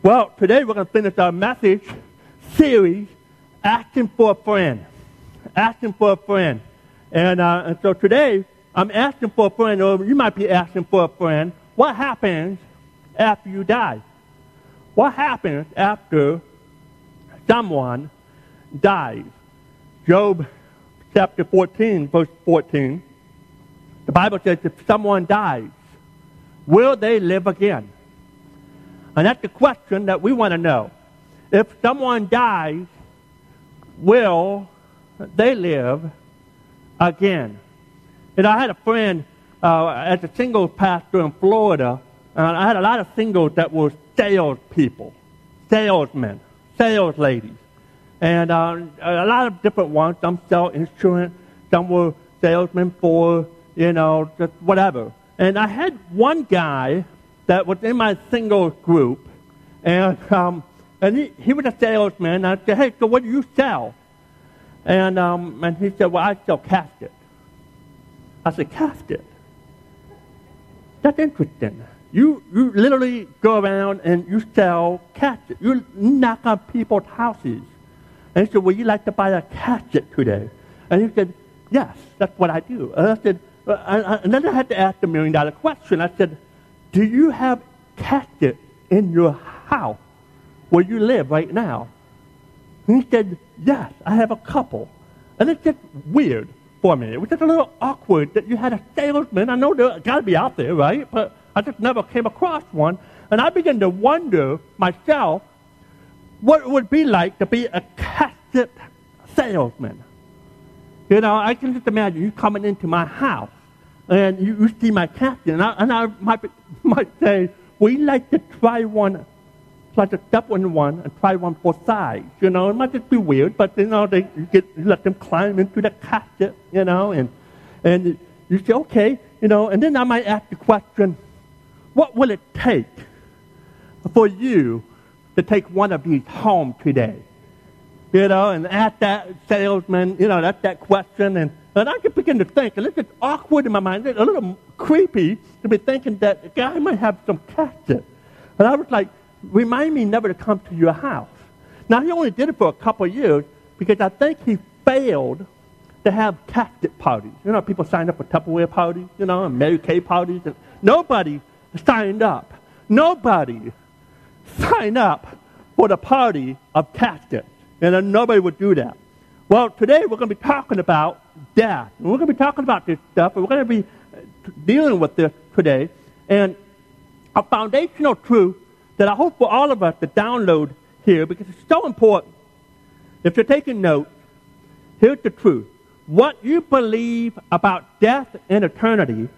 Well, today we're going to finish our message series, Asking for a Friend. Asking for a friend. And, uh, and so today, I'm asking for a friend, or you might be asking for a friend, what happens after you die? What happens after someone dies? Job chapter 14, verse 14, the Bible says if someone dies, will they live again? And that's the question that we want to know. If someone dies, will they live again? And I had a friend uh, as a single pastor in Florida, and I had a lot of singles that were salespeople, salesmen, sales ladies. And uh, a lot of different ones. Some sell insurance, some were salesmen for, you know, just whatever. And I had one guy that was in my singles group, and, um, and he, he was a salesman. And I said, hey, so what do you sell? And, um, and he said, well, I sell caskets. I said, casket? That's interesting. You, you literally go around and you sell caskets. You knock on people's houses. And he said, Would you like to buy a casket today? And he said, Yes, that's what I do. And I said, uh, and then I had to ask the million dollar question. I said, Do you have casket in your house where you live right now? And he said, Yes, I have a couple. And it's just weird for me. It was just a little awkward that you had a salesman. I know they're got to be out there, right? But I just never came across one. And I began to wonder myself what it would be like to be a casket salesman. You know, I can just imagine you coming into my house and you, you see my casket, and I, and I might, might say, we like to try one, try to step on one and try one for size. You know, it might just be weird, but you know, they you get you let them climb into the casket, you know, and and you say, okay, you know, and then I might ask the question, what will it take for you to take one of these home today? You know, and ask that salesman, you know, that's that question. And, and I could begin to think, and it's just awkward in my mind, a little creepy to be thinking that the guy might have some casket. And I was like, remind me never to come to your house. Now, he only did it for a couple of years because I think he failed to have casket parties. You know, people signed up for Tupperware parties, you know, and Mary Kay parties. And nobody signed up. Nobody signed up for the party of caskets. And nobody would do that. Well, today we're going to be talking about death. And we're going to be talking about this stuff, and we're going to be uh, dealing with this today. And a foundational truth that I hope for all of us to download here because it's so important. If you're taking notes, here's the truth. What you believe about death and eternity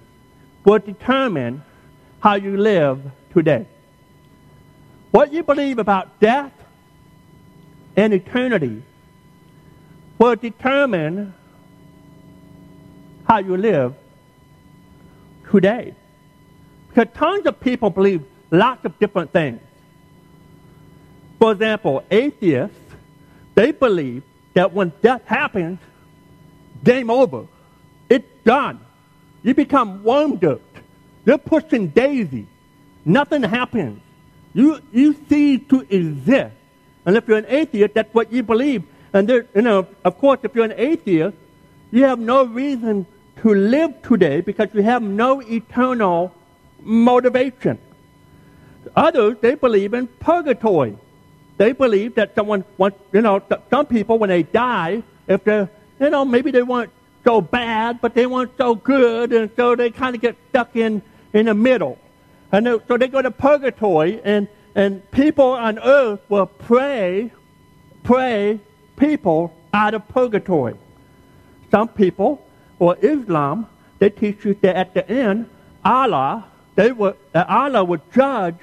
will determine how you live today. What you believe about death and eternity will determine how you live today. Because tons of people believe lots of different things. For example, atheists, they believe that when death happens, game over. It's done. You become worm dirt. You're pushing daisy. Nothing happens. You, you cease to exist. And if you're an atheist, that's what you believe. And there, you know, of course, if you're an atheist, you have no reason to live today because you have no eternal motivation. Others, they believe in purgatory. They believe that someone wants, you know, some people when they die, if they're, you know, maybe they weren't so bad, but they weren't so good, and so they kind of get stuck in, in the middle. And they, so they go to purgatory, and, and people on earth will pray, pray people out of purgatory. Some people, or Islam, they teach you that at the end, Allah, they would, Allah will judge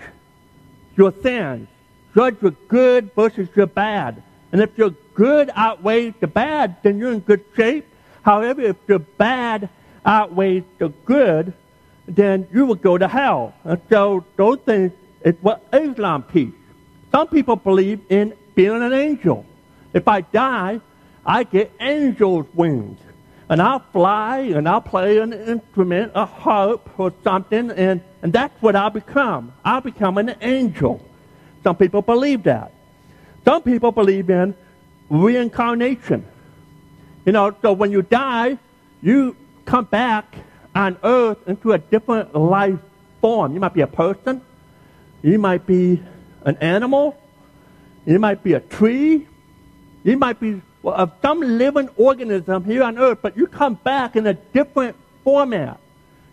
your sins, judge your good versus your bad. And if your good outweighs the bad, then you're in good shape. However, if the bad outweighs the good, then you will go to hell. And so those things is what Islam teaches. Some people believe in being an angel. If I die, I get angel's wings. And I'll fly and I'll play an instrument, a harp or something, and, and that's what I'll become. I'll become an angel. Some people believe that. Some people believe in reincarnation. You know, so when you die, you come back on earth into a different life form. You might be a person, you might be an animal, you might be a tree, you might be of some living organism here on earth, but you come back in a different format.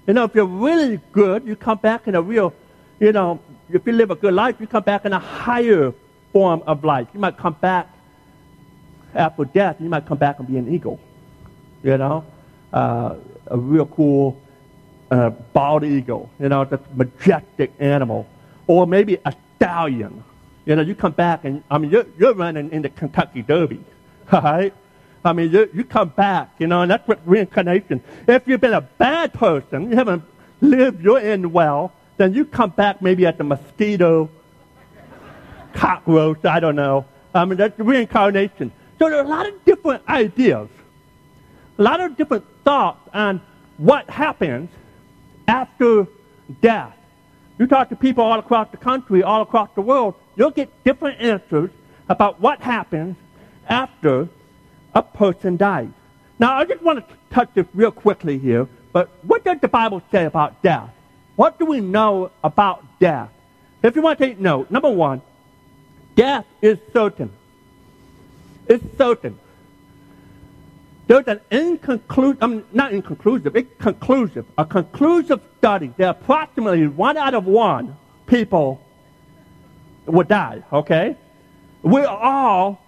You know, if you're really good, you come back in a real, you know, if you live a good life, you come back in a higher form of life. You might come back after death, you might come back and be an eagle. You know, uh, a real cool uh, bald eagle. You know, the majestic animal, or maybe a stallion. You know, you come back and I mean, you're, you're running in the Kentucky Derby, right? I mean, you, you come back, you know, and that's what reincarnation. If you've been a bad person, you haven't lived your end well, then you come back maybe as a mosquito, cockroach, I don't know. I mean, that's reincarnation. So there are a lot of different ideas, a lot of different thoughts on what happens after death. You talk to people all across the country, all across the world, you'll get different answers about what happens after a person dies. Now, I just want to touch this real quickly here, but what does the Bible say about death? What do we know about death? If you want to take note, number one, death is certain. It's certain. There's an inconclusive, I mean, not inconclusive, it's conclusive, a conclusive study that approximately one out of one people will die, okay? We're all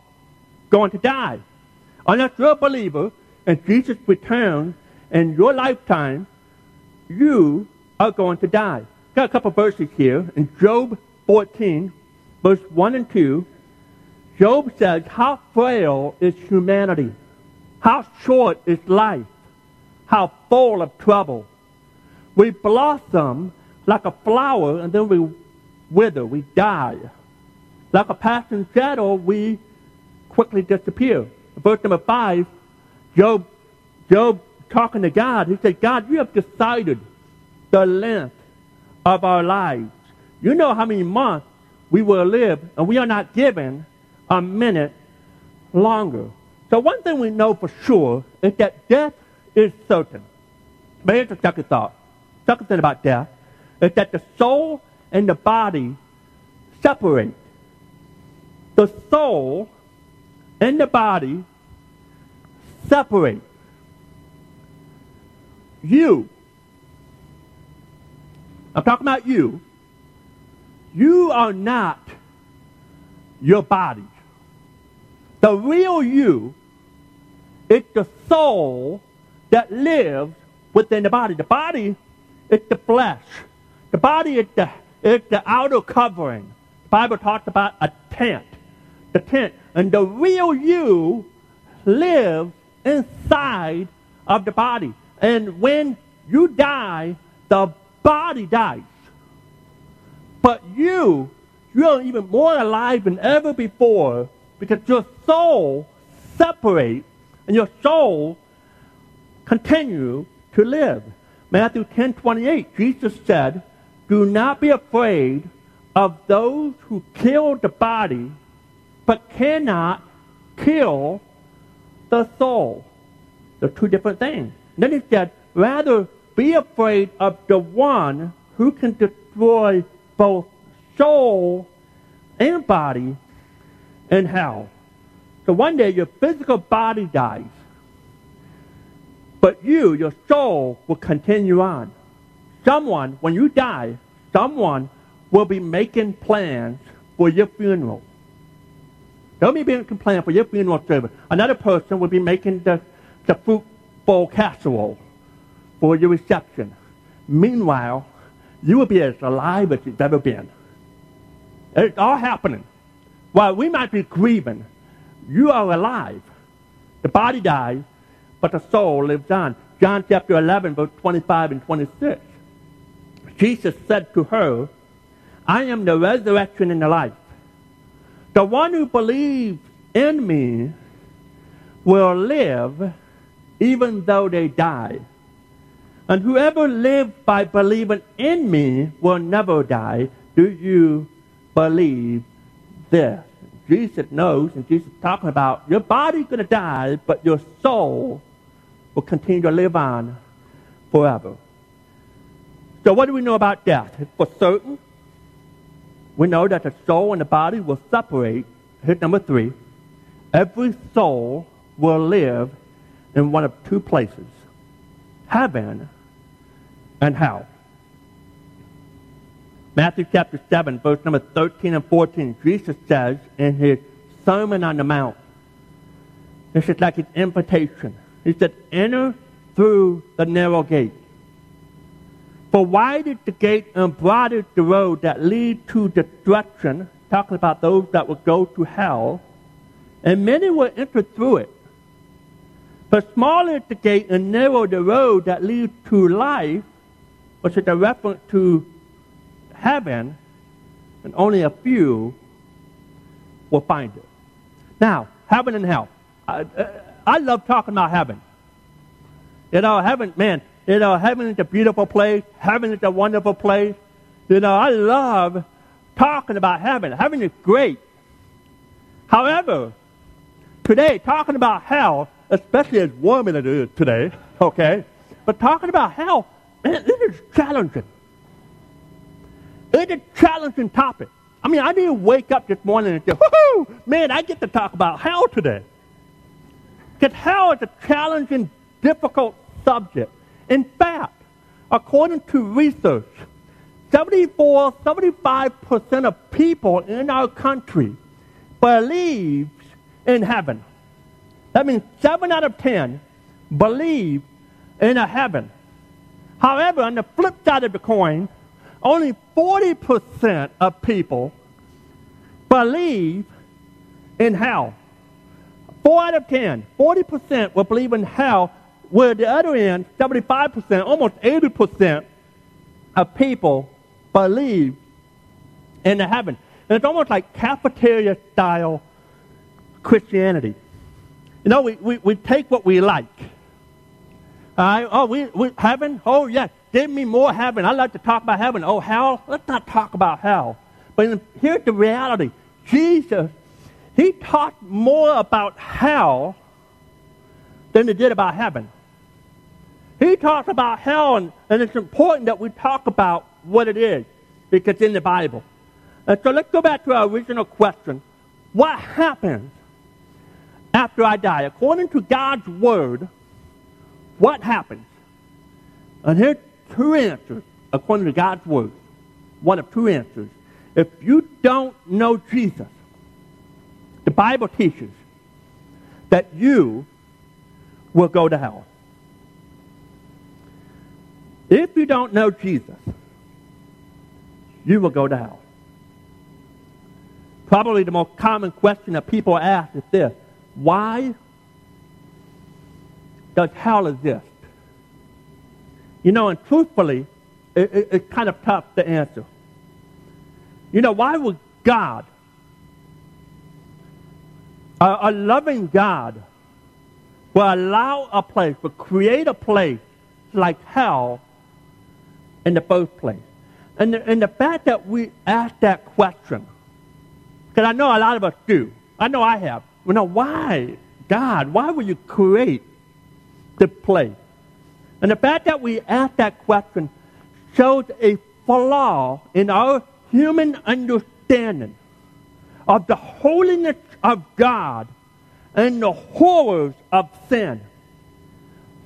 going to die. Unless you're a believer and Jesus returns in your lifetime, you are going to die. Got a couple verses here in Job 14, verse 1 and 2. Job says, How frail is humanity? How short is life? How full of trouble? We blossom like a flower and then we wither, we die. Like a passing shadow, we quickly disappear. Verse number 5, Job, Job talking to God, he said, God, you have decided the length of our lives. You know how many months we will live, and we are not given a minute longer. So one thing we know for sure is that death is certain. But here's the second thought. Second thing about death is that the soul and the body separate. The soul and the body separate. You I'm talking about you. You are not your body. The real you is the soul that lives within the body. The body is the flesh. The body is the, is the outer covering. The Bible talks about a tent. The tent. And the real you lives inside of the body. And when you die, the body dies. But you, you're even more alive than ever before because your soul separates and your soul continue to live. Matthew 10 28, Jesus said, Do not be afraid of those who kill the body, but cannot kill the soul. They're two different things. And then he said, Rather be afraid of the one who can destroy both soul and body in hell. So one day your physical body dies, but you, your soul, will continue on. Someone, when you die, someone will be making plans for your funeral. They'll be making plans for your funeral service. Another person will be making the, the fruit casserole for your reception. Meanwhile, you will be as alive as you've ever been. It's all happening. While we might be grieving, you are alive. The body dies, but the soul lives on. John chapter 11, verse 25 and 26. Jesus said to her, I am the resurrection and the life. The one who believes in me will live even though they die. And whoever lives by believing in me will never die. Do you believe this. Jesus knows, and Jesus is talking about your body's going to die, but your soul will continue to live on forever. So, what do we know about death? For certain, we know that the soul and the body will separate. Here's number three. Every soul will live in one of two places heaven and hell. Matthew chapter 7, verse number 13 and 14, Jesus says in his Sermon on the Mount, this is like his invitation. He said, Enter through the narrow gate. For wide is the gate and broad is the road that lead to destruction, talking about those that will go to hell, and many will enter through it. But small is the gate and narrow the road that leads to life, which is a reference to heaven, and only a few will find it. Now, heaven and hell. I, uh, I love talking about heaven. You know, heaven, man, you know, heaven is a beautiful place. Heaven is a wonderful place. You know, I love talking about heaven. Heaven is great. However, today, talking about hell, especially as warm as it is today, okay, but talking about hell, man, this is challenging. It's a challenging topic. I mean, I didn't wake up this morning and say, whoo, man, I get to talk about hell today. Because hell is a challenging, difficult subject. In fact, according to research, 74, 75% of people in our country believes in heaven. That means 7 out of 10 believe in a heaven. However, on the flip side of the coin, only 40% of people believe in hell. 4 out of 10, 40% will believe in hell, where the other end, 75%, almost 80% of people believe in the heaven. And it's almost like cafeteria style Christianity. You know, we, we, we take what we like. Right? Oh, we, we heaven? Oh, yeah. Give me more heaven. I like to talk about heaven. Oh, hell? Let's not talk about hell. But here's the reality Jesus, he talked more about hell than he did about heaven. He talks about hell, and, and it's important that we talk about what it is because it's in the Bible. And so let's go back to our original question. What happens after I die? According to God's Word, what happens? And here's two answers according to God's word. One of two answers. If you don't know Jesus, the Bible teaches that you will go to hell. If you don't know Jesus, you will go to hell. Probably the most common question that people ask is this Why does hell exist? You know, and truthfully, it, it, it's kind of tough to answer. You know, why would God, a, a loving God, will allow a place, will create a place like hell in the first place? And the, and the fact that we ask that question, because I know a lot of us do. I know I have. You know, why, God, why would you create the place? And the fact that we ask that question shows a flaw in our human understanding of the holiness of God and the horrors of sin.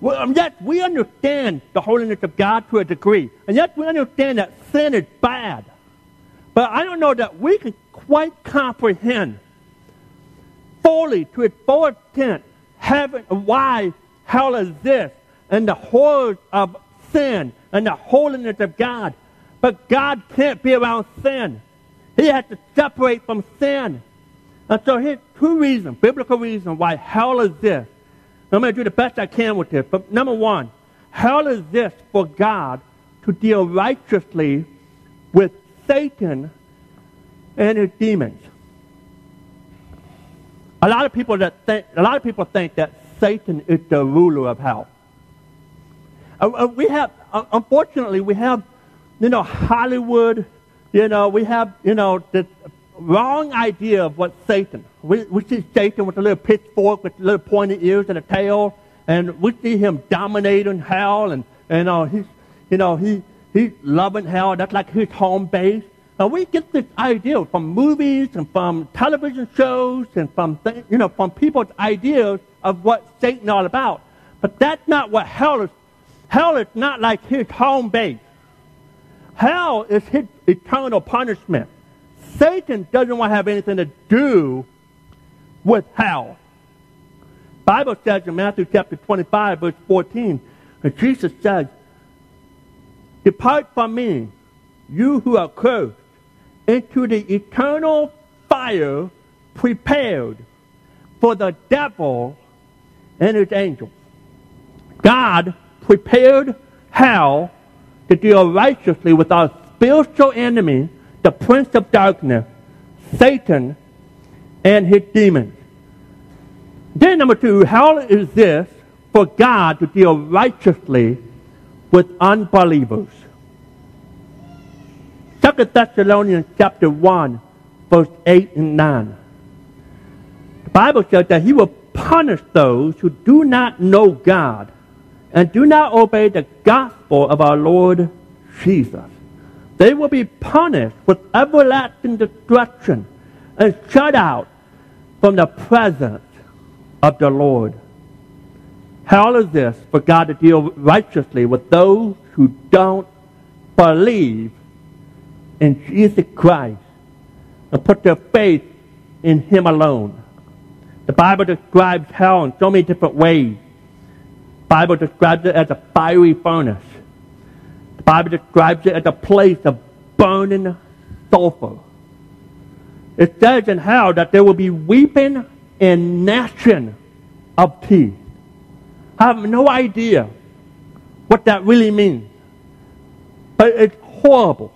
Well, um, yes, we understand the holiness of God to a degree, and yes, we understand that sin is bad. But I don't know that we can quite comprehend fully, to its full extent, heaven, why hell is this and the horrors of sin and the holiness of God. But God can't be around sin. He has to separate from sin. And so here's two reasons, biblical reasons why hell exists. I'm going to do the best I can with this. But number one, hell is this for God to deal righteously with Satan and his demons. A lot of people that think, a lot of people think that Satan is the ruler of hell. Uh, uh, we have, uh, unfortunately, we have, you know, Hollywood. You know, we have, you know, the wrong idea of what Satan. We, we see Satan with a little pitchfork with little pointed ears and a tail, and we see him dominating hell, and, and uh, he's, you know, he, he's loving hell. That's like his home base. And we get this idea from movies and from television shows and from, you know, from people's ideas of what Satan's all about. But that's not what hell is. Hell is not like his home base. Hell is his eternal punishment. Satan doesn't want to have anything to do with hell. Bible says in Matthew chapter 25, verse 14, and Jesus says, Depart from me, you who are cursed, into the eternal fire prepared for the devil and his angels. God prepared hell to deal righteously with our spiritual enemy, the prince of darkness, Satan, and his demons. Then, number two, hell is this for God to deal righteously with unbelievers. Second Thessalonians chapter 1, verse 8 and 9. The Bible says that he will punish those who do not know God and do not obey the gospel of our Lord Jesus. They will be punished with everlasting destruction and shut out from the presence of the Lord. Hell is this for God to deal righteously with those who don't believe in Jesus Christ and put their faith in Him alone. The Bible describes hell in so many different ways. The Bible describes it as a fiery furnace. The Bible describes it as a place of burning sulfur. It says in hell that there will be weeping and gnashing of teeth. I have no idea what that really means. But it's horrible.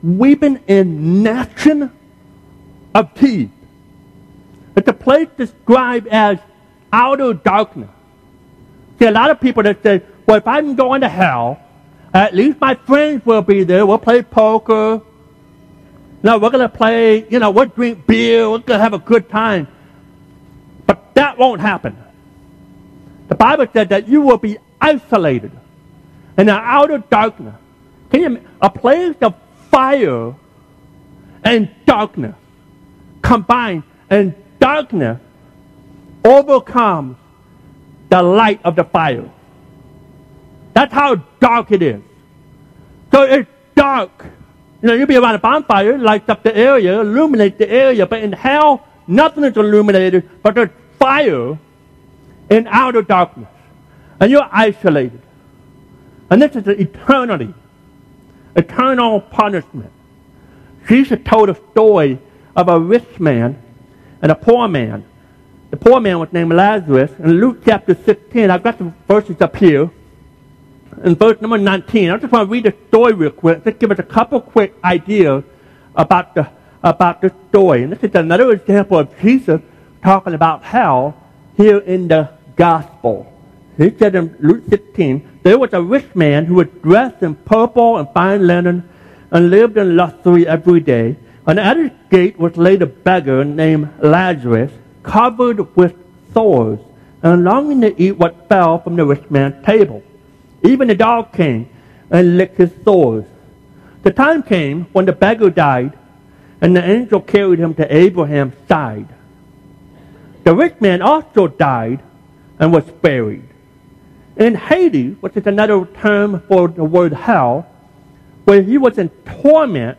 Weeping and gnashing of teeth. It's a place described as outer darkness. See, a lot of people that say, well, if I'm going to hell, at least my friends will be there. We'll play poker. No, we're going to play, you know, we'll drink beer. We're going to have a good time. But that won't happen. The Bible said that you will be isolated in the outer darkness. Can you a place of fire and darkness combined, and darkness overcomes the light of the fire. That's how dark it is. So it's dark. You know, you'll be around a bonfire, lights up the area, illuminates the area, but in hell, nothing is illuminated but the fire in outer darkness. And you're isolated. And this is the eternity, eternal punishment. Jesus told a story of a rich man and a poor man. The poor man was named Lazarus. In Luke chapter 16, I've got the verses up here. In verse number 19, I just want to read the story real quick. Just give us a couple quick ideas about the, about the story. And this is another example of Jesus talking about hell here in the gospel. He said in Luke 16, there was a rich man who was dressed in purple and fine linen and lived in luxury every day. And at his gate was laid a beggar named Lazarus, covered with sores, and longing to eat what fell from the rich man's table. Even the dog came and licked his sores. The time came when the beggar died, and the angel carried him to Abraham's side. The rich man also died and was buried. In Hades, which is another term for the word hell, where he was in torment,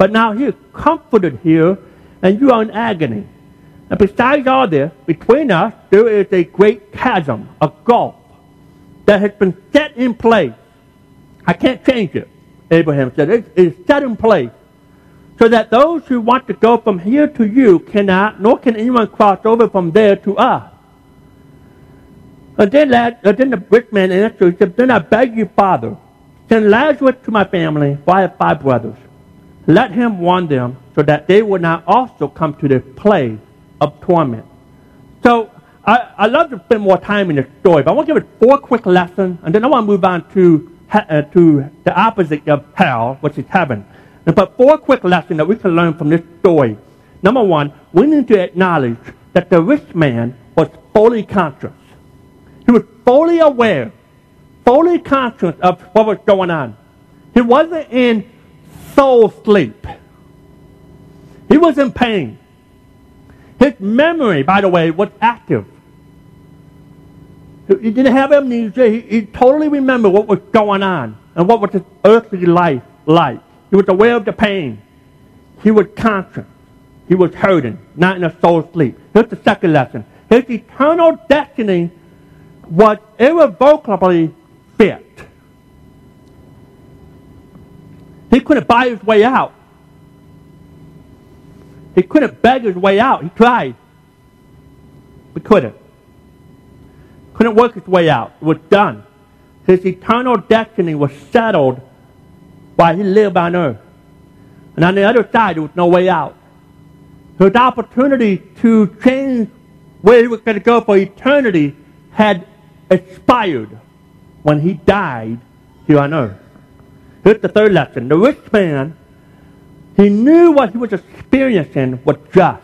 But now he's comforted here and you are in agony. And besides all this, between us there is a great chasm, a gulf, that has been set in place. I can't change it, Abraham said. It is set in place. so that those who want to go from here to you cannot, nor can anyone cross over from there to us. And then, that, and then the rich man answered, he said, Then I beg you, Father, send Lazarus to my family, for I have five brothers. Let him warn them, so that they will not also come to the place of torment. So I, I love to spend more time in the story, but I want to give it four quick lessons, and then I want to move on to, uh, to the opposite of hell, which is heaven. But four quick lessons that we can learn from this story. Number one, we need to acknowledge that the rich man was fully conscious. He was fully aware, fully conscious of what was going on. He wasn't in soul sleep. He was in pain. His memory, by the way, was active. He didn't have amnesia. He, he totally remembered what was going on and what was his earthly life like. He was aware of the pain. He was conscious. He was hurting, not in a soul sleep. Here's the second lesson. His eternal destiny was irrevocably fit. He couldn't buy his way out. He couldn't beg his way out. He tried. But couldn't. Couldn't work his way out. It was done. His eternal destiny was settled while he lived on earth. And on the other side, there was no way out. His opportunity to change where he was going to go for eternity had expired when he died here on earth. Here's the third lesson. The rich man, he knew what he was experiencing was just.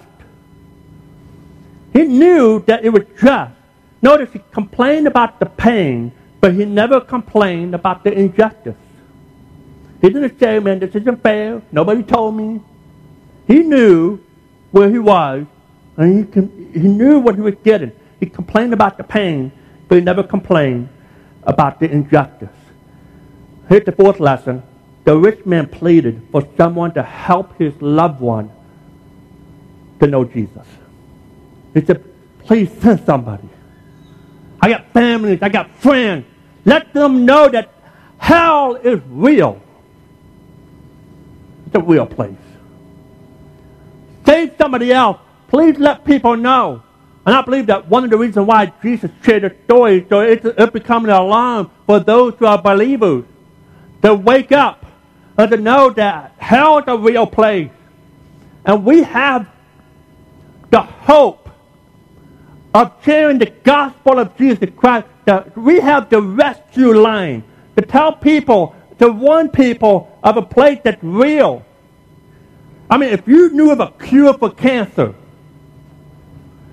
He knew that it was just. Notice he complained about the pain, but he never complained about the injustice. He didn't say, man, this isn't fair. Nobody told me. He knew where he was, and he, he knew what he was getting. He complained about the pain, but he never complained about the injustice. Here's the fourth lesson. The rich man pleaded for someone to help his loved one to know Jesus. He said, please send somebody. I got families, I got friends. Let them know that hell is real. It's a real place. Save somebody else. Please let people know. And I believe that one of the reasons why Jesus shared the story so it's, it becoming an alarm for those who are believers to wake up and to know that hell is a real place. And we have the hope of sharing the gospel of Jesus Christ. That we have the rescue line to tell people, to warn people of a place that's real. I mean, if you knew of a cure for cancer,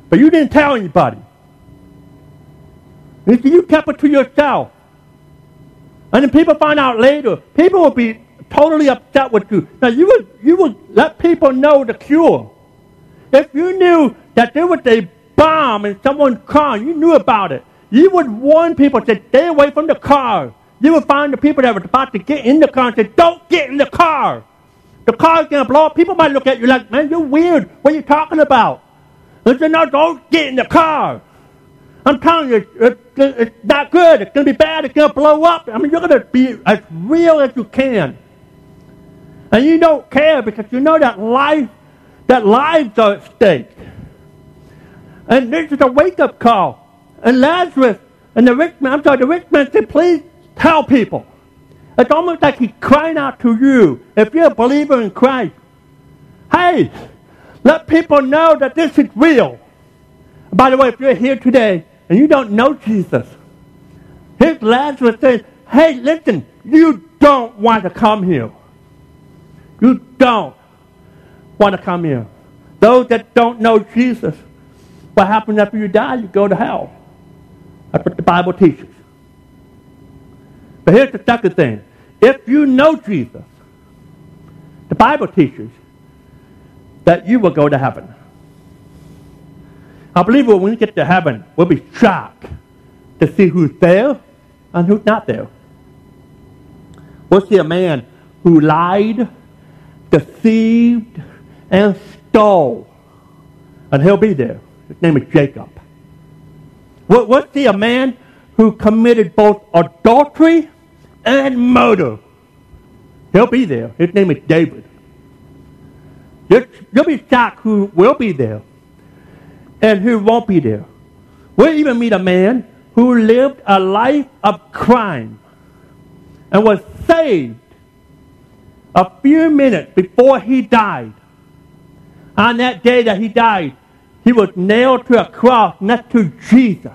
but you didn't tell anybody, you kept it to yourself, and then people find out later, people will be totally upset with you. Now, you would, you would let people know the cure. If you knew that there was a bomb in someone's car, you knew about it, you would warn people, to stay away from the car. You would find the people that were about to get in the car and say, don't get in the car. The car's going to blow up. People might look at you like, man, you're weird. What are you talking about? And say, no, don't get in the car. I'm telling you, it's, it's not good. It's going to be bad. It's going to blow up. I mean, you're going to be as real as you can. And you don't care because you know that life, that lives are at stake. And this is a wake-up call. And Lazarus and the rich man, I'm sorry, the rich man said, please tell people. It's almost like he's crying out to you. If you're a believer in Christ, hey, let people know that this is real. By the way, if you're here today and you don't know Jesus, here's Lazarus saying, hey, listen, you don't want to come here. You don't want to come here. Those that don't know Jesus, what happens after you die? You go to hell. That's what the Bible teaches. But here's the second thing. If you know Jesus, the Bible teaches that you will go to heaven. I believe when we get to heaven, we'll be shocked to see who's there and who's not there. We'll see a man who lied, deceived, and stole. And he'll be there. His name is Jacob. We'll, we'll see a man who committed both adultery and murder. He'll be there. His name is David. You'll be shocked who will be there and who won't be there. We'll even meet a man who lived a life of crime and was saved a few minutes before he died. On that day that he died, he was nailed to a cross next to Jesus.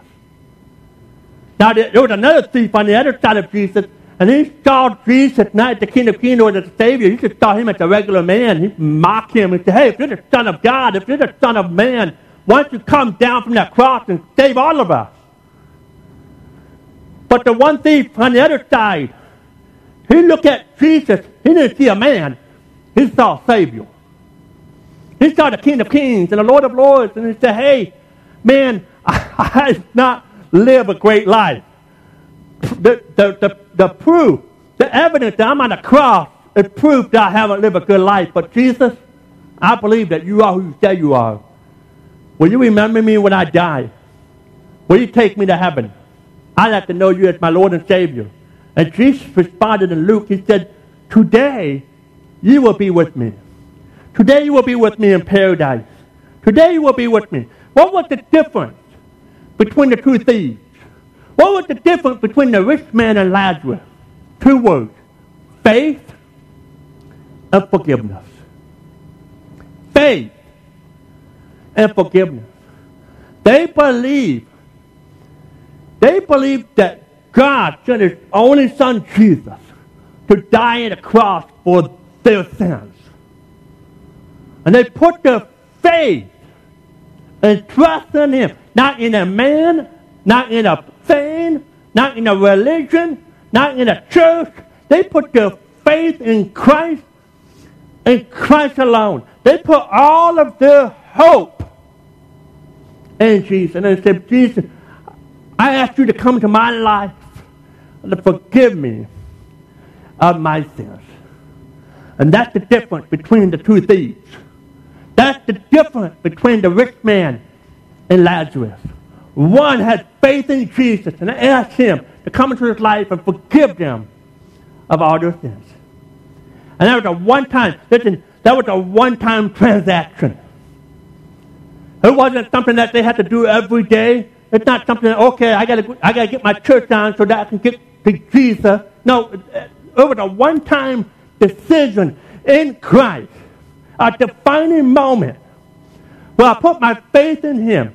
Now, there was another thief on the other side of Jesus, and he saw Jesus not the King of Kings or the Savior. He just saw him as a regular man. He mocked him and said, Hey, if you're the Son of God, if you're the Son of Man, don't you come down from that cross and save all of us? But the one thief on the other side, he looked at Jesus. He didn't see a man. He saw a Savior. He saw the King of Kings and the Lord of Lords, and he said, Hey, man, I, I not live a great life. The, the, the, the proof, the evidence that I'm on the cross is proof that I haven't lived a good life. But Jesus, I believe that you are who you say you are. Will you remember me when I die? Will you take me to heaven? I'd like to know you as my Lord and Savior. And Jesus responded in Luke, he said, Today you will be with me. Today you will be with me in paradise. Today you will be with me. What was the difference between the two thieves? What was the difference between the rich man and Lazarus? Two words faith and forgiveness. Faith and forgiveness. They believe, they believe that God sent his only son Jesus to die on the cross for their sins. And they put their faith and trust in him, not in a man, not in a thing, not in a religion, not in a church. They put their faith in Christ in Christ alone. They put all of their hope in Jesus. And I said, Jesus, I ask you to come into my life and to forgive me of my sins. And that's the difference between the two thieves. That's the difference between the rich man and Lazarus. One had faith in Jesus and asked him to come into his life and forgive them of all their sins. And that was a one-time, listen, that was a one-time transaction. It wasn't something that they had to do every day. It's not something that, okay, I gotta, I gotta get my church down so that I can get to Jesus. No, it was a one-time decision in Christ. A defining moment where I put my faith in Him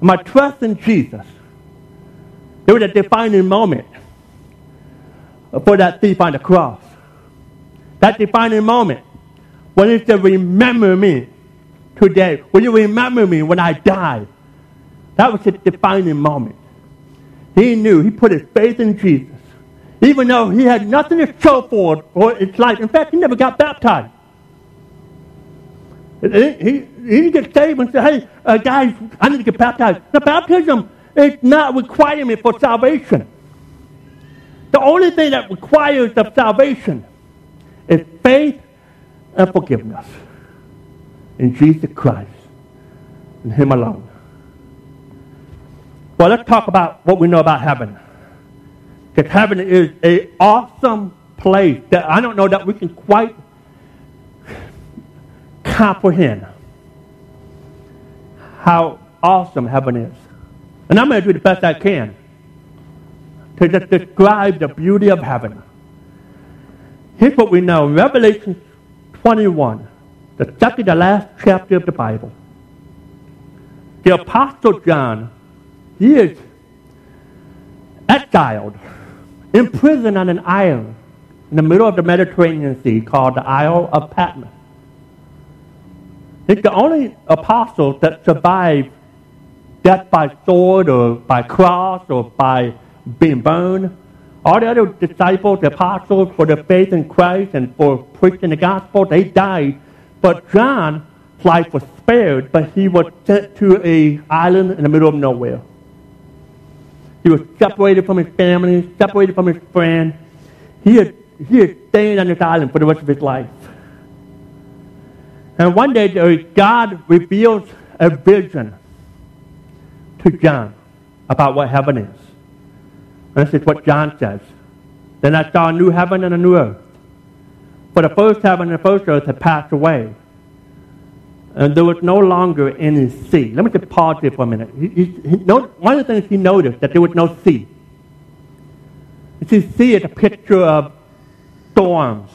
my trust in Jesus. It was a defining moment for that thief on the cross. That defining moment when he said, Remember me today. Will you remember me when I die? That was a defining moment. He knew, he put his faith in Jesus. Even though he had nothing to show for it for his life. In fact, he never got baptized. He, he, he didn't get saved and say, hey, uh, guys, I need to get baptized. The baptism is not requirement for salvation. The only thing that requires of salvation is faith and forgiveness in Jesus Christ and Him alone. Well, let's talk about what we know about heaven. Because heaven is an awesome place that I don't know that we can quite comprehend how awesome heaven is. And I'm going to do the best I can to just describe the beauty of heaven. Here's what we know. Revelation 21, the second to last chapter of the Bible. The Apostle John, he is exiled, imprisoned on an island in the middle of the Mediterranean Sea called the Isle of Patmos. He's the only apostle that survived death by sword or by cross or by being burned. All the other disciples, the apostles, for their faith in Christ and for preaching the gospel, they died. But John's life was spared, but he was sent to an island in the middle of nowhere. He was separated from his family, separated from his friends. He had, he had stayed on this island for the rest of his life. And one day God reveals a vision to John about what heaven is. And this is what John says. Then I saw a new heaven and a new earth. For the first heaven and the first earth had passed away. And there was no longer any sea. Let me just pause here for a minute. He, he, he, one of the things he noticed that there was no sea. You see, sea is a picture of storms.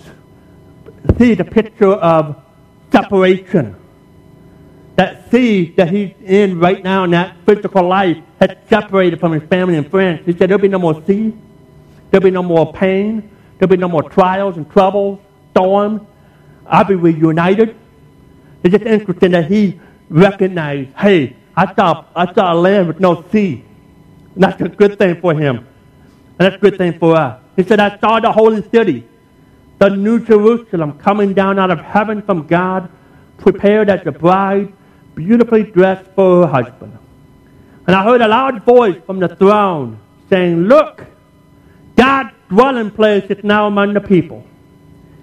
Sea is a picture of separation. That sea that he's in right now in that physical life has separated from his family and friends. He said there'll be no more sea. There'll be no more pain. There'll be no more trials and troubles, storms. I'll be reunited. It's just interesting that he recognized, hey, I saw, I saw a land with no sea. And that's a good thing for him. And that's a good thing for us. He said, I saw the holy city, the new Jerusalem coming down out of heaven from God, prepared as a bride, beautifully dressed for her husband. And I heard a loud voice from the throne saying, Look, God's dwelling place is now among the people,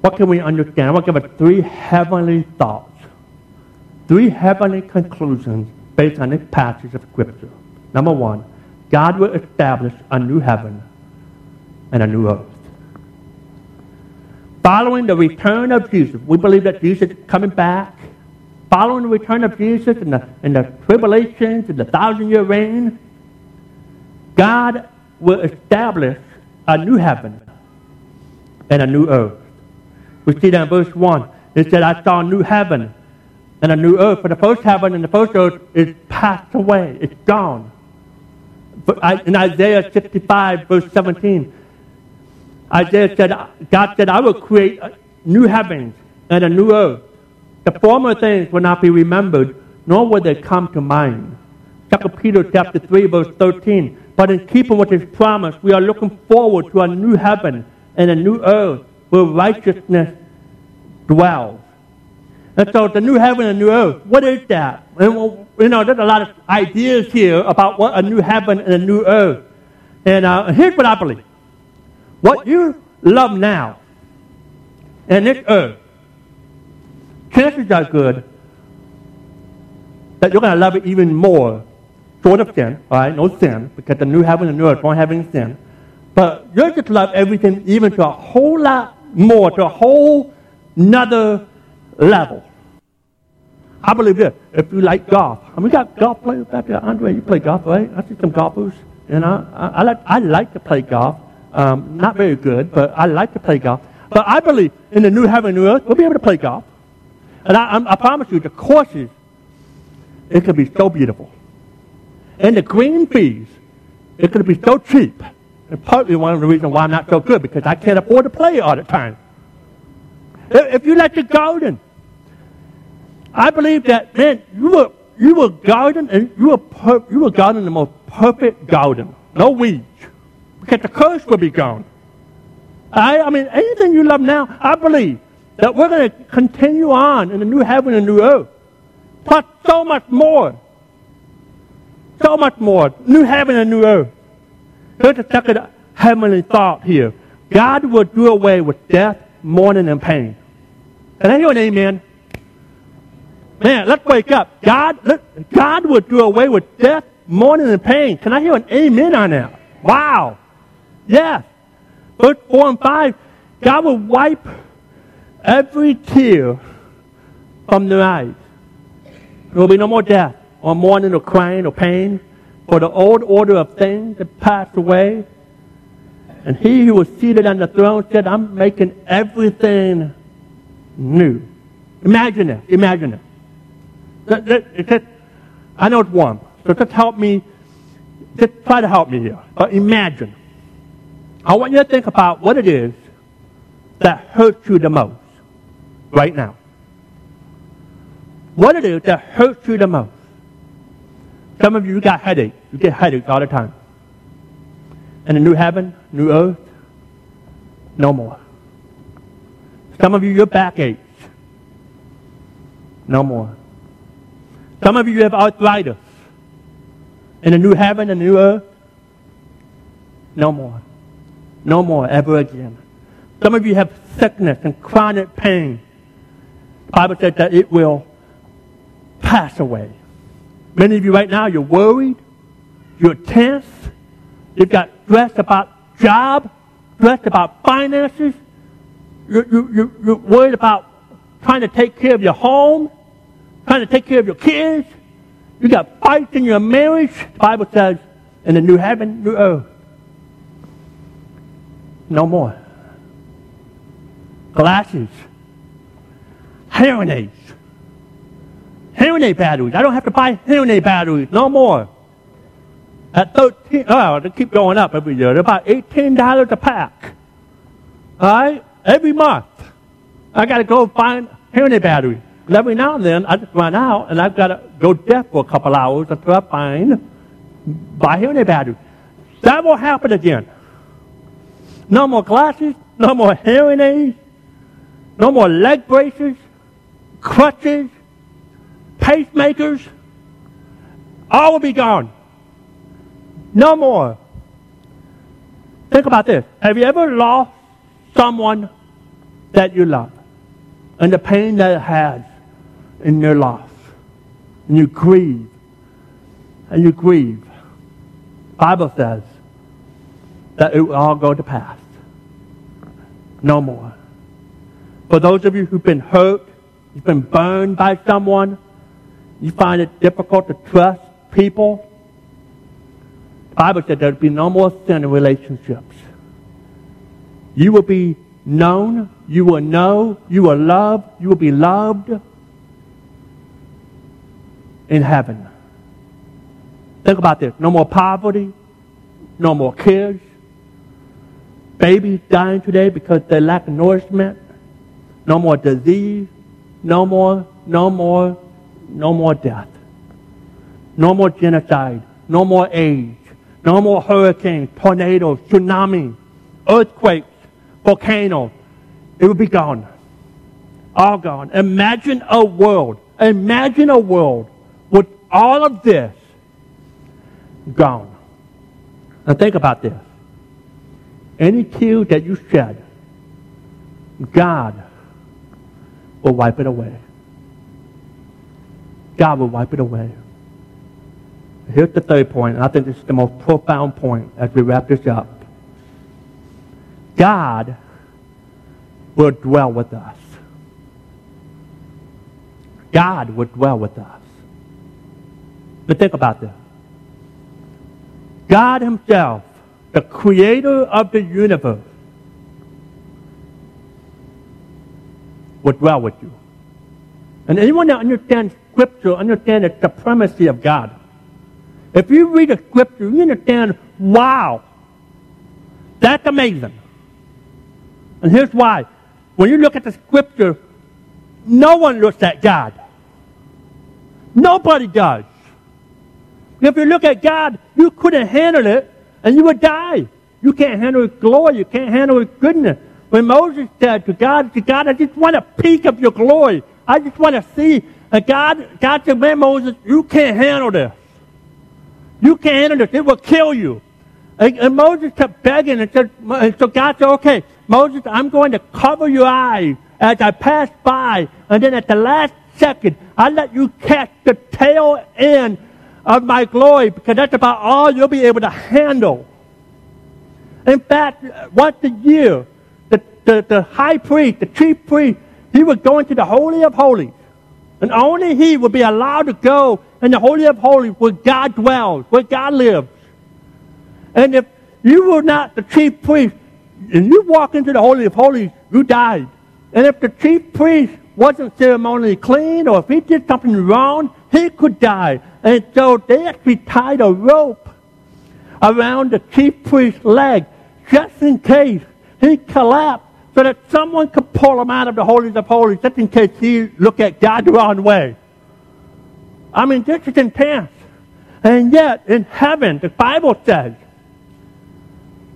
What can we understand? I want to give us three heavenly thoughts, three heavenly conclusions based on this passage of Scripture. Number one, God will establish a new heaven and a new earth. Following the return of Jesus, we believe that Jesus is coming back. Following the return of Jesus and the, and the tribulations and the thousand year reign, God will establish a new heaven and a new earth. We see that in verse 1. It said, I saw a new heaven and a new earth. For the first heaven and the first earth is passed away. It's gone in Isaiah 65, verse 17, Isaiah said, God said, I will create new heavens and a new earth. The former things will not be remembered, nor will they come to mind. 2 Peter chapter 3, verse 13. But in keeping with his promise, we are looking forward to a new heaven and a new earth where righteousness dwells. And so the new heaven and new earth, what is that? And, you know, there's a lot of ideas here about what a new heaven and a new earth. And uh, here's what I believe. What you love now and this earth, chances are good that you're going to love it even more, short of sin, all right? No sin, because the new heaven and new earth won't have any sin. But you're just love everything even to a whole lot more, to a whole another level. I believe this. If you like golf, and we got golf players back there. Andre, you play golf, right? I see some golfers, and I, I, I like I like to play golf. Um, not very good, but I like to play golf. But I believe in the new heaven and new earth, we'll be able to play golf. And I, I, I promise you, the courses, it could be so beautiful. And the green fees, it could be so cheap. And partly one of the reasons why I'm not so good, because I can't afford to play all the time. If, you like the garden, I believe that, man, you were, you were garden, and you were, per, you were garden the most perfect garden. No weeds. Because the curse will be gone. I, I mean, anything you love now, I believe that we're going to continue on in the new heaven and new earth. Plus so much more. So much more. New heaven and new earth. Here's a second heavenly thought here. God will do away with death, mourning, and pain. Can I hear an amen? Man, let's wake up. God, let, God will do away with death, mourning, and pain. Can I hear an amen on that? Wow. Yes. Verse 4 and 5, God will wipe every tear from their eyes. There will be no more death, or mourning, or crying, or pain, for the old order of things have passed away. And he who was seated on the throne said, I'm making everything new. Imagine it. Imagine it. That, that, that, I know it's warm, so just help me. Just try to help me here. But imagine. I want you to think about what it is that hurts you the most right now. What it is that hurts you the most. Some of you got headaches. You get headaches all the time. And a new heaven, new earth, no more. Some of you, your back aches. No more. Some of you have arthritis. In a new heaven, a new earth. No more. No more ever again. Some of you have sickness and chronic pain. The Bible says that it will pass away. Many of you right now, you're worried. You're tense. You've got stress about job, stress about finances. You're, you're, you're worried about trying to take care of your home, trying to take care of your kids. You got fights in your marriage. The Bible says, in the new heaven, new earth. No more. Glasses. Hearing aids. Hearing aid batteries. I don't have to buy hearing aid batteries. No more. At 13, oh, they keep going up every year. They're about $18 a pack. All right? Every month. I got to go find hearing aid batteries. And every now and then, I just run out and I've got to go deaf for a couple hours until I find buy hearing aid batteries. That will happen again. No more glasses, no more hearing aids, no more leg braces, crutches, pacemakers. All will be gone. No more. Think about this. Have you ever lost someone that you love? And the pain that it has in your loss. And you grieve. And you grieve. Bible says that it will all go to pass. No more. For those of you who've been hurt, you've been burned by someone, you find it difficult to trust people, Bible said there'd be no more sin in relationships. You will be known, you will know, you will love, you will be loved in heaven. Think about this. No more poverty, no more kids, babies dying today because they lack nourishment, no more disease, no more, no more, no more death, no more genocide, no more AIDS, no more hurricanes, tornadoes, tsunamis, earthquakes, volcanoes. It will be gone. All gone. Imagine a world. Imagine a world with all of this gone. Now think about this. Any tear that you shed, God will wipe it away. God will wipe it away. Here's the third point, and I think this is the most profound point as we wrap this up. God will dwell with us. God will dwell with us. But think about this. God Himself, the creator of the universe, will dwell with you. And anyone that understands Scripture understands the supremacy of God. If you read the scripture, you understand, wow, that's amazing. And here's why. When you look at the scripture, no one looks at God. Nobody does. If you look at God, you couldn't handle it and you would die. You can't handle His glory. You can't handle His goodness. When Moses said to God, to God, I just want a peek of your glory. I just want to see. And God, God said, man, Moses, you can't handle this. You can't this. It will kill you. And, and Moses kept begging and said, and so God said, okay, Moses, I'm going to cover your eyes as I pass by. And then at the last second, I let you catch the tail end of my glory because that's about all you'll be able to handle. In fact, once a year, the, the, the high priest, the chief priest, he would go into the Holy of Holies. And only he would be allowed to go in the Holy of Holies where God dwells, where God lives. And if you were not the chief priest and you walk into the Holy of Holies, you died. And if the chief priest wasn't ceremonially clean or if he did something wrong, he could die. And so they actually tied a rope around the chief priest's leg just in case he collapsed so that someone could pull him out of the holies of holies just in case he looked at God the wrong way. I mean, this is intense. And yet, in heaven, the Bible says,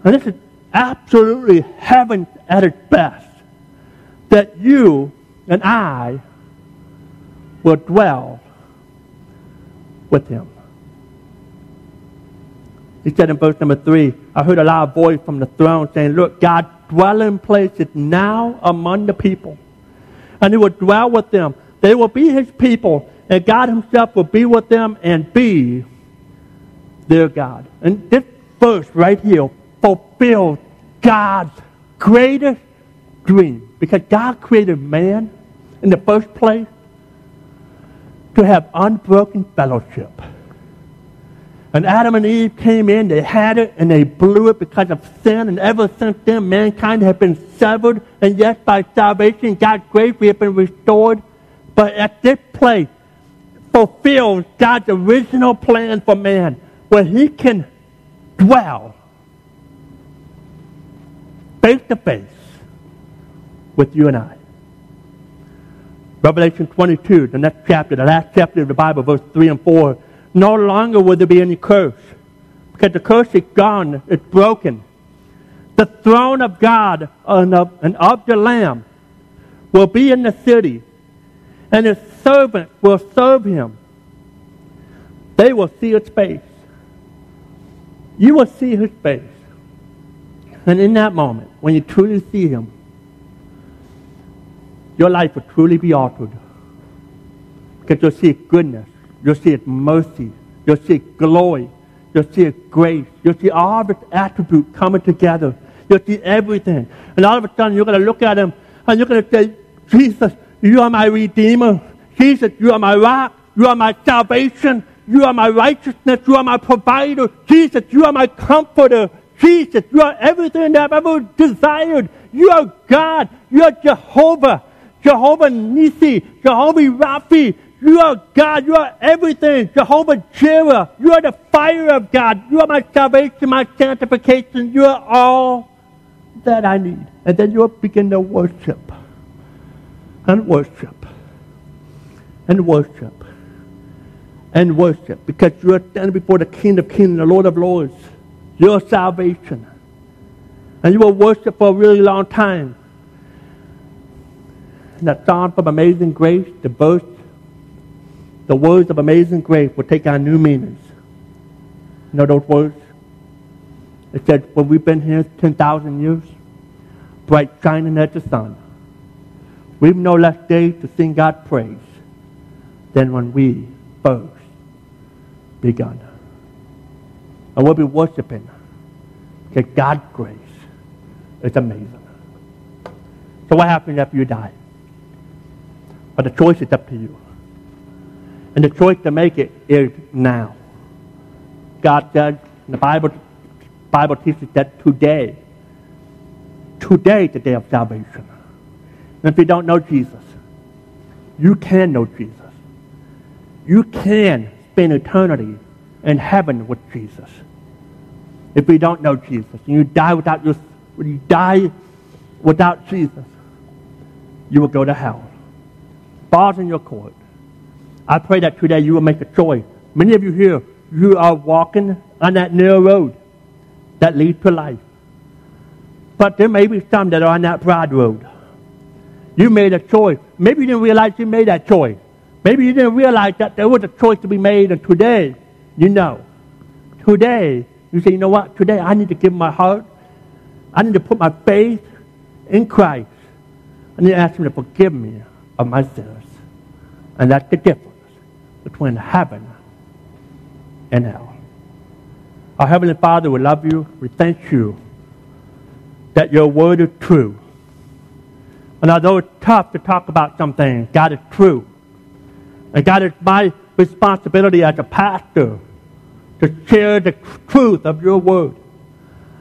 and this is absolutely heaven at its best, that you and I will dwell with him. He said in verse number three, I heard a loud voice from the throne saying, Look, God dwelling place is now among the people. And he will dwell with them. They will be his people, and God himself will be with them and be their God. And this verse right here fulfills God's greatest dream. Because God created man in the first place to have unbroken fellowship. And Adam and Eve came in, they had it, and they blew it because of sin. And ever since then, mankind has been severed. And yes, by salvation, God's grace, we have been restored. But at this place, fulfills God's original plan for man, where he can dwell face to face with you and I. Revelation 22, the next chapter, the last chapter of the Bible, verse 3 and 4. No longer will there be any curse, because the curse is gone, it's broken. The throne of God and of, and of the Lamb will be in the city, and his servants will serve him. They will see his face. You will see his face. And in that moment, when you truly see him, your life will truly be altered. Because you'll see goodness, you'll see it mercy, you'll see glory, you'll see it grace, you'll see all of its attributes coming together. You'll see everything. And all of a sudden, you're going to look at him and you're going to say, Jesus, you are my Redeemer. Jesus, you are my rock. You are my salvation. You are my righteousness. You are my provider. Jesus, you are my comforter. Jesus, you are everything that I've ever desired. You are God. You are Jehovah. Jehovah Nissi, Jehovah Raphi. You are God. You are everything. Jehovah Jireh. You are the fire of God. You are my salvation, my sanctification. You are all that I need. And then you'll begin to worship and worship and worship and worship because you are standing before the King of Kings the Lord of Lords. Your salvation. And you will worship for a really long time And that song from Amazing Grace, the verse, the words of Amazing Grace will take on new meanings. You know those words? It said, well, we've been here 10,000 years, bright shining as the sun. We've no less days to sing God praise than when we first begun. And we'll be worshiping because God's grace is amazing. So what happens after you die? But the choice is up to you. And the choice to make it is now. God says, the Bible, Bible teaches that today, today is the day of salvation. And if you don't know Jesus, you can know Jesus. You can spend eternity in heaven with Jesus. If you don't know Jesus, and you die without your, you die without Jesus, you will go to hell bars in your court. I pray that today you will make a choice. Many of you here, you are walking on that narrow road that leads to life. But there may be some that are on that broad road. You made a choice. Maybe you didn't realize you made that choice. Maybe you didn't realize that there was a choice to be made, and today, you know. Today, you say, you know what? Today, I need to give my heart. I need to put my faith in Christ. I need to ask Him to forgive me of my sins. And that's the difference between heaven and hell. Our Heavenly Father, we love you. We thank you that your word is true. And although it's tough to talk about some things, God is true. And God, it's my responsibility as a pastor to share the truth of your word.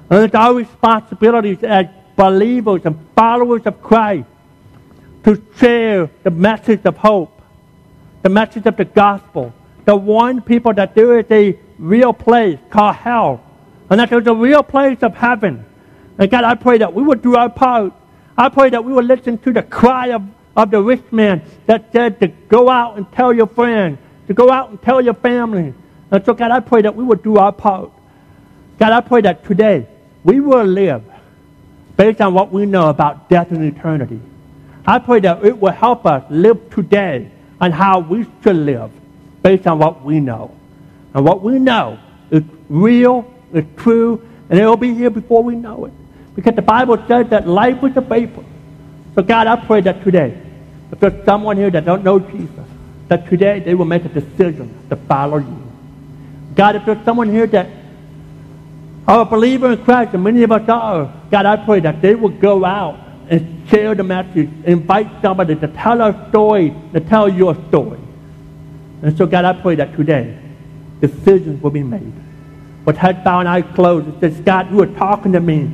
And it's our responsibility as believers and followers of Christ to share the message of hope, the message of the gospel, to warn people that there is a real place called hell, and that there's a real place of heaven. And God, I pray that we would do our part. I pray that we would listen to the cry of, of the rich man that said to go out and tell your friends, to go out and tell your family. And so, God, I pray that we would do our part. God, I pray that today we will live based on what we know about death and eternity. I pray that it will help us live today on how we should live based on what we know. And what we know is real, is true, and it will be here before we know it. Because the Bible says that life is a vapor. So God, I pray that today, if there's someone here that don't know Jesus, that today they will make a decision to follow you. God, if there's someone here that are a believer in Christ, and many of us are, God, I pray that they will go out and share the message, invite somebody to tell our story, to tell your story. And so, God, I pray that today decisions will be made. With head bowed and eyes closed, it says, God, you are talking to me.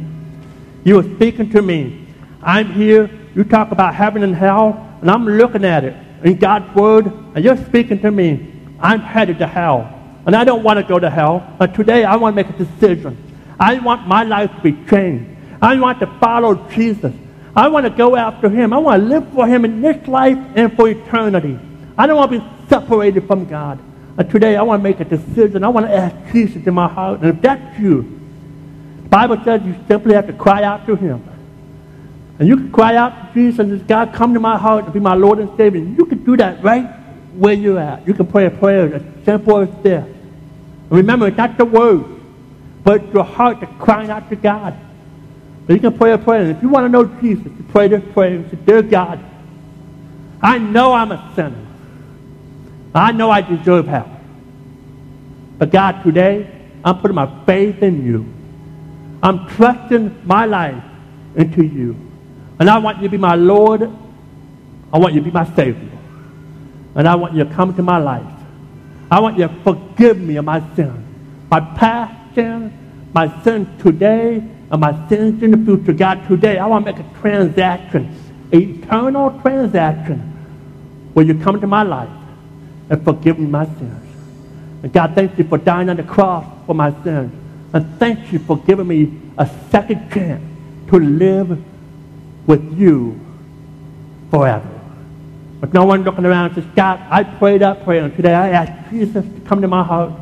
You are speaking to me. I'm here. You talk about heaven and hell, and I'm looking at it in God's word, and you're speaking to me. I'm headed to hell. And I don't want to go to hell. But today I want to make a decision. I want my life to be changed. I want to follow Jesus. I want to go after him. I want to live for him in this life and for eternity. I don't want to be separated from God. And today I want to make a decision. I want to ask Jesus in my heart. And if that's you, the Bible says you simply have to cry out to him. And you can cry out to Jesus and God come to my heart to be my Lord and Savior. You can do that right where you're at. You can pray a prayer as simple as this. And remember, it's not the words, but it's your heart that's crying out to God. But you can pray a prayer. And if you want to know Jesus, you pray this prayer and say, Dear God, I know I'm a sinner. I know I deserve hell. But God, today, I'm putting my faith in you. I'm trusting my life into you. And I want you to be my Lord. I want you to be my Savior. And I want you to come to my life. I want you to forgive me of my sins. My past sins, my sins today, and my sins in the future. God, today I want to make a transaction, eternal transaction, where you come into my life and forgive me my sins. And God, thank you for dying on the cross for my sins. And thank you for giving me a second chance to live with you forever. But no one looking around says, God, I prayed that prayer, and today I ask Jesus to come to my heart.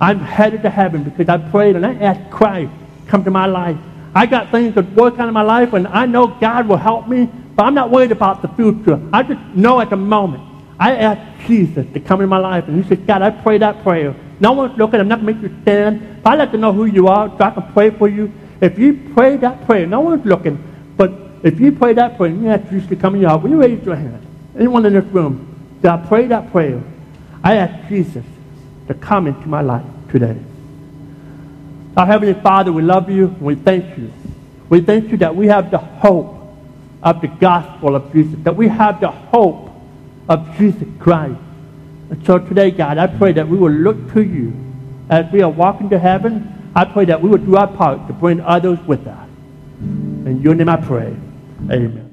I'm headed to heaven because I prayed and I asked Christ come to my life. I got things that work out in my life, and I know God will help me, but I'm not worried about the future. I just know at the moment. I asked Jesus to come in my life, and he said, God, I pray that prayer. No one's looking. I'm not going to make you stand. But I'd like to know who you are so I can pray for you. If you pray that prayer, no one's looking. But if you pray that prayer, and you ask Jesus to come in your heart, will you raise your hand? Anyone in this room, that I pray that prayer, I ask Jesus to come into my life today. Our Heavenly Father, we love you and we thank you. We thank you that we have the hope of the gospel of Jesus, that we have the hope of Jesus Christ. And so today, God, I pray that we will look to you as we are walking to heaven. I pray that we will do our part to bring others with us. In your name I pray. Amen.